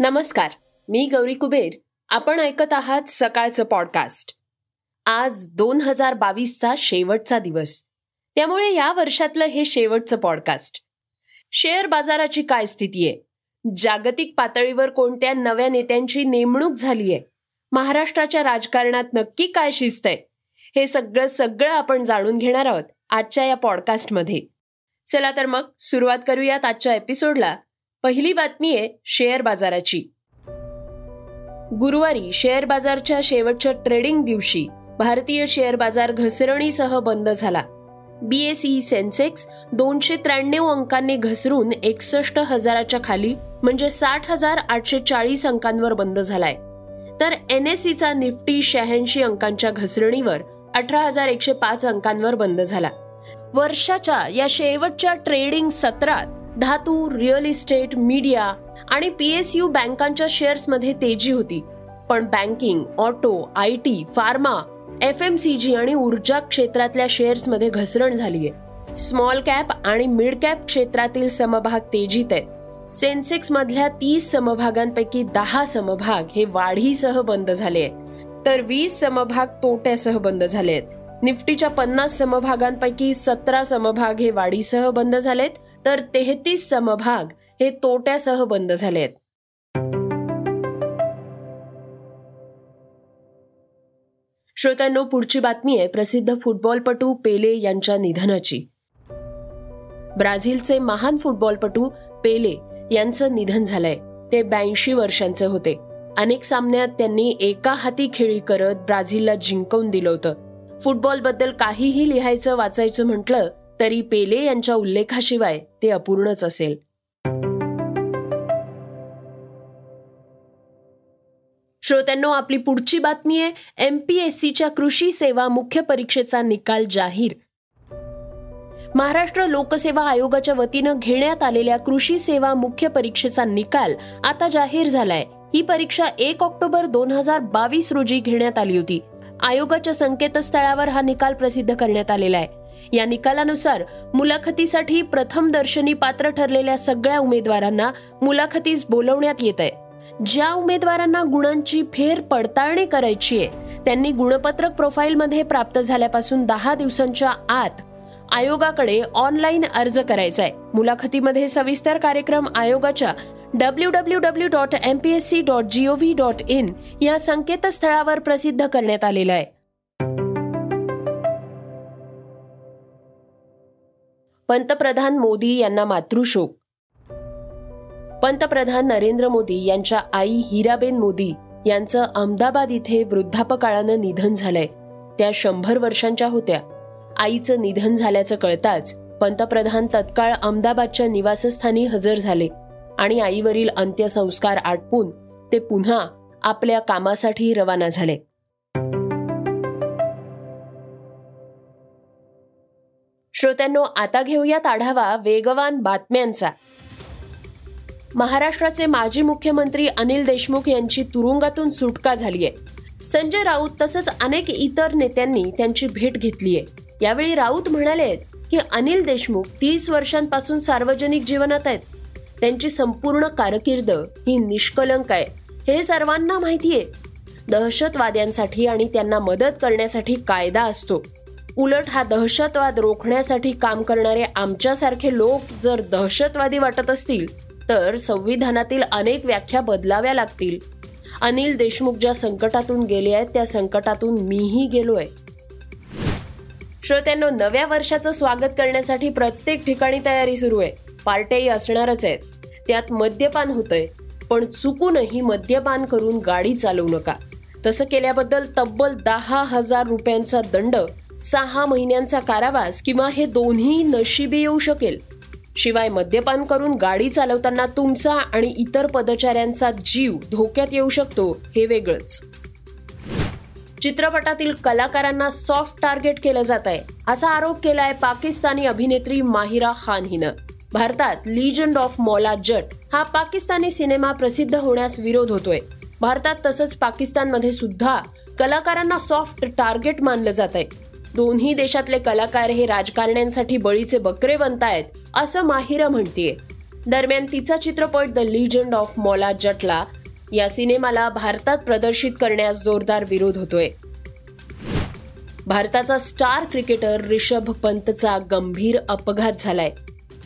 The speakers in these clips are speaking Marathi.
नमस्कार मी गौरी कुबेर. आपण ऐकत आहात सकाळचं पॉडकास्ट आज दोन हजार बावीसचा शेवटचा दिवस. त्यामुळे या वर्षातलं हे शेवटचं पॉडकास्ट शेअर बाजाराची काय स्थिती आहे? जागतिक पातळीवर कोणत्या नव्या नेत्यांची नेमणूक झालीय? महाराष्ट्राच्या राजकारणात नक्की काय शिस्त आहे हे सगळं सगळं आपण जाणून घेणार आहोत आजच्या या पॉडकास्टमध्ये चला तर मग सुरुवात करूयात आजच्या एपिसोडला पहिली बातमी आहे शेअर बाजाराची. गुरुवारी शेअर बाजारच्या शेवटच्या ट्रेडिंग दिवशी भारतीय शेअर बाजार घसरणीसह बंद झाला. बीएसई सेन्सेक्स दोनशे त्र्याण्णव अंकांनी घसरून एकसष्ट हजाराच्या खाली म्हणजे साठ हजार आठशे चाळीस अंकांवर बंद झालाय. तर एन एस सीचा निफ्टी शहाऐंशी अंकांच्या घसरणीवर अठरा हजार एकशे पाच अंकांवर बंद झाला. वर्षाच्या या शेवटच्या ट्रेडिंग सत्रात धातू रिअल इस्टेट मीडिया आणि पीएसयू बँकांच्या शेअर्समध्ये तेजी होती. पण banking auto I T pharma F M C G आणि ऊर्जा क्षेत्रातल्या शेअर्समध्ये घसरण झालीय. स्मॉल कॅप आणि मिड कॅप क्षेत्रातील समभाग तेजीत आहेत. सेन्सेक्स मधल्या तीस समभागांपैकी दहा समभाग हे वाढीसह बंद झाले आहेत. तर वीस समभाग तोट्यासह बंद झाले आहेत. निफ्टीच्या पन्नास समभागांपैकी सतरा समभाग हे वाढीसह बंद झालेत. तर तेहतीस समभाग हे तोट्यासह बंद झाले आहेत श्रोत्यांनो पुढची बातमी आहे प्रसिद्ध फुटबॉलपटू पेले यांच्या निधनाची. ब्राझीलचे महान फुटबॉलपटू पेले यांचं निधन झालंय. ते ब्याऐंशी वर्षांचे होते. अनेक सामन्यात त्यांनी एका हाती खेळी करत ब्राझीलला जिंकवून दिलं होतं. फुटबॉलबद्दल काहीही लिहायचं वाचायचं म्हटलं तरी पेले यांच्या उल्लेखाशिवाय ते अपूर्णच असेल. श्रोत्यांनो आपली पुढची बातमी आहे एमपीएससीच्या कृषी सेवा मुख्य परीक्षेचा निकाल जाहीर. महाराष्ट्र लोकसेवा आयोगाच्या वतीनं घेण्यात आलेल्या कृषी सेवा मुख्य परीक्षेचा निकाल आता जाहीर झालाय. ही परीक्षा एक ऑक्टोबर दोन हजार बावीस रोजी घेण्यात आली होती. आयोगाच्या संकेतस्थळावर हा निकाल प्रसिद्ध करण्यात आलेला आहे. या निकालानुसार मुलाखतीसाठी प्रथम दर्शनी पात्र ठरलेल्या सगळ्या उमेदवारांना मुलाखतीस बोलवण्यात येत आहे. ज्या उमेदवारांना गुणांची फेर पडताळणी करायची आहे त्यांनी गुणपत्रक प्रोफाईलमध्ये प्राप्त झाल्यापासून दहा दिवसांच्या आत आयोगाकडे ऑनलाईन अर्ज करायचा आहे. मुलाखतीमध्ये सविस्तर कार्यक्रम आयोगाच्या W W W dot M P S C dot G O V dot in या संकेतस्थळावर प्रसिद्ध करण्यात आलेला आहे. पंतप्रधान मोदी यांना मातृशोक. पंतप्रधान नरेंद्र मोदी यांच्या आई हिराबेन मोदी यांचं अहमदाबाद इथे वृद्धापकाळानं निधन झालंय. त्या शंभर वर्षांच्या होत्या. आईचं निधन झाल्याचं कळताच पंतप्रधान तत्काळ अहमदाबादच्या निवासस्थानी हजर झाले आणि आईवरील अंत्यसंस्कार आटपून ते पुन्हा आपल्या कामासाठी रवाना झाले. श्रोत्यांनो आता घेऊयात आढावा वेगवान बातम्यांचा. महाराष्ट्राचे माजी मुख्यमंत्री अनिल देशमुख यांची तुरुंगातून सुटका झाली आहे. संजय राऊत तसंच अनेक इतर नेत्यांनी त्यांची भेट घेतली आहे. यावेळी राऊत म्हणाले की अनिल देशमुख तीस वर्षांपासून सार्वजनिक जीवनात आहेत. त्यांची संपूर्ण कारकीर्द ही निष्कलंक आहे. हे सर्वांना माहिती आहे. दहशतवाद्यांसाठी आणि त्यांना मदत करण्यासाठी कायदा असतो. उलट हा दहशतवाद रोखण्यासाठी काम करणारे आमच्यासारखे लोक जर दहशतवादी वाटत असतील तर संविधानातील अनेक व्याख्या बदलाव्या लागतील. अनिल देशमुख ज्या संकटातून गेले आहेत त्या संकटातून मीही गेलोय. श्रोत्यांनो नव्या वर्षाचं स्वागत करण्यासाठी प्रत्येक ठिकाणी तयारी सुरू आहे. पार्ट्याही असणारच आहेत. त्यात मद्यपान होतंय. पण चुकूनही मद्यपान करून गाडी चालवू नका. तसं केल्याबद्दल तब्बल दहा हजार रुपयांचा दंड सहा महिन्यांचा कारावास किंवा हे दोन्ही नशिबी येऊ शकेल. शिवाय मद्यपान करून गाडी चालवताना तुमचा आणि इतर पदचाऱ्यांचा जीव धोक्यात येऊ शकतो हे वेगळंच. चित्रपटातील कलाकारांना सॉफ्ट टार्गेट केलं जात आहे असा आरोप केलाय पाकिस्तानी अभिनेत्री माहिरा खान हिनं. भारतात लिजंड ऑफ मौला जट हा पाकिस्तानी सिनेमा प्रसिद्ध होण्यास विरोध होतोय. भारतात तसंच पाकिस्तानमध्ये सुद्धा कलाकारांना सॉफ्ट टार्गेट मानलं जात आहे दोन्ही देशातले कलाकार हे राजकारण्यांसाठी बळीचे बकरे बनतायत असं माहिरा म्हणतेय. दरम्यान तिचा चित्रपट द लिजंड ऑफ मॉला जटला या सिनेमाला भारतात प्रदर्शित करण्यास जोरदार विरोध होतोय. भारताचा स्टार क्रिकेटर रिषभ पंतचा गंभीर अपघात झालाय.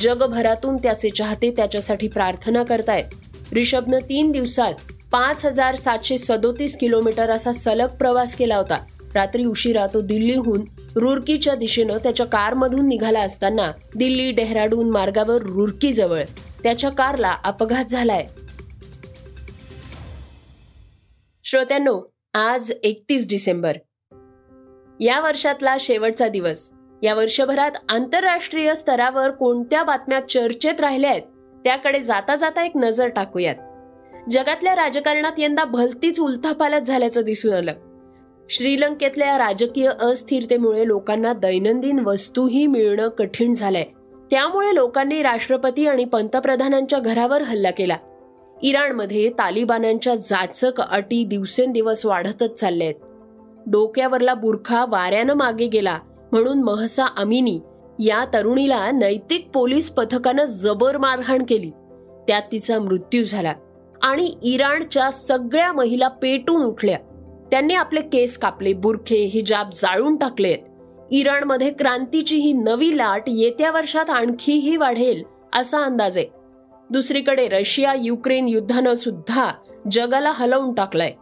जगभरातून त्याचे चाहते त्याच्यासाठी प्रार्थना करतायत. रिषभनं तीन दिवसात पाच हजार सातशे सदोतीस किलोमीटर असा सलग प्रवास केला होता. रात्री उशिरा तो दिल्लीहून रुरकीच्या दिशेनं त्याच्या कारमधून निघाला असताना दिल्ली डेहराडून मार्गावर रुरकी जवळ त्याच्या कारला अपघात झालाय. श्रोत्यांनो आज एकतीस डिसेंबर. या वर्षातला शेवटचा दिवस. या वर्षभरात आंतरराष्ट्रीय स्तरावर कोणत्या बातम्या चर्चेत राहिल्या आहेत त्याकडे जाता जाता एक नजर टाकूयात. जगातल्या राजकारणात यंदा भलतीच उलथापालत झाल्याचं दिसून आलं. श्रीलंकेतल्या राजकीय अस्थिरतेमुळे लोकांना दैनंदिन वस्तूही मिळणं कठीण झालंय. त्यामुळे लोकांनी राष्ट्रपती आणि पंतप्रधानांच्या घरावर हल्ला केला. इराणमध्ये तालिबानांच्या जाचक अटी दिवसेंदिवस वाढतच चालल्या आहेत डोक्यावरला बुरखा वाऱ्यानं मागे गेला म्हणून महसा अमिनी या तरुणीला नैतिक पोलीस पथकानं जबर मारहाण केली. त्यात तिचा मृत्यू झाला आणि इराणच्या सगळ्या महिला पेटून उठल्या. त्यांनी आपले केस कापले बुरखे हिजाब जाळून टाकलेत. इराणमध्ये क्रांतीची ही नवी लाट येत्या वर्षात आणखीही वाढेल असा अंदाज आहे. दुसरीकडे रशिया युक्रेन युद्धानं सुद्धा जगाला हलवून टाकलंय.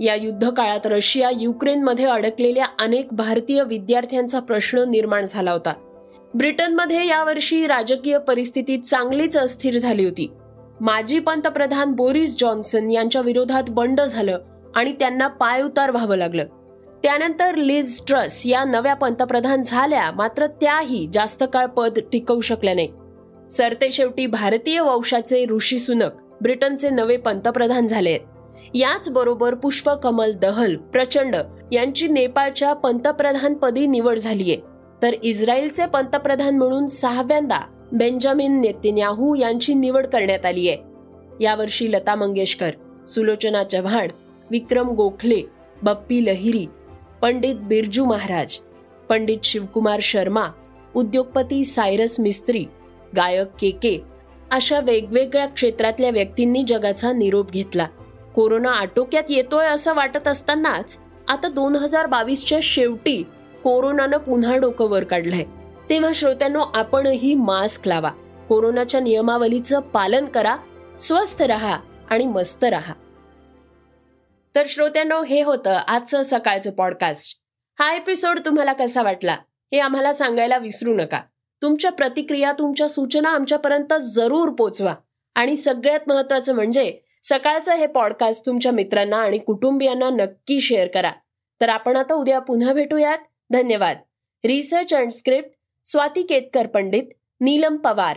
या युद्ध काळात रशिया युक्रेनमध्ये अडकलेल्या अनेक भारतीय विद्यार्थ्यांचा प्रश्न निर्माण झाला होता. ब्रिटनमध्ये यावर्षी राजकीय परिस्थिती चांगलीच अस्थिर झाली होती. माजी पंतप्रधान बोरिस जॉन्सन यांच्या विरोधात बंड झालं. आणि त्यांना पायउतार व्हावं लागलं. त्यानंतर लिज ट्रस या नव्या पंतप्रधान झाल्या मात्र त्याही जास्त काळ पद टिकवू शकल्या नाही सरते शेवटी भारतीय वंशाचे ऋषी सुनक ब्रिटनचे नवे पंतप्रधान झाले आहेत. याचबरोबर पुष्पकमल पुष्प कमल दहल प्रचंड यांची नेपाळच्या पंतप्रधानपदी निवड झालीय. तर इस्रायलचे पंतप्रधान म्हणून सहाव्यांदा बेंजामिन नेतिन्याहू यांची निवड करण्यात आली आहे यावर्षी लता मंगेशकर सुलोचना चव्हाण विक्रम गोखले बप्पी लहिरी पंडित बिरजू महाराज पंडित शिवकुमार शर्मा उद्योगपती सायरस मिस्त्री गायक के के अशा वेगवेगळ्या क्षेत्रातल्या व्यक्तींनी जगाचा निरोप घेतला. कोरोना आटोक्यात येतोय असं वाटत असतानाच आता दोन हजार बावीसच्या शेवटी कोरोनानं पुन्हा डोकं वर काढलंय. तेव्हा श्रोत्यांनो आपणही मास्क लावा. कोरोनाच्या नियमावलीचं पालन करा स्वस्थ रहा आणि मस्त रहा. तर श्रोत्यांनो हे होतं आजचं सकाळचं पॉडकास्ट हा एपिसोड तुम्हाला कसा वाटला हे आम्हाला सांगायला विसरू नका. तुमच्या प्रतिक्रिया तुमच्या सूचना आमच्यापर्यंत जरूर पोचवा. आणि सगळ्यात महत्वाचं म्हणजे सकाळचं हे पॉडकास्ट तुमच्या मित्रांना आणि कुटुंबियांना नक्की शेअर करा. तर आपण आता उद्या पुन्हा भेटूयात. धन्यवाद. Research and script Swati Ketkar Pandit Neelam Pawar.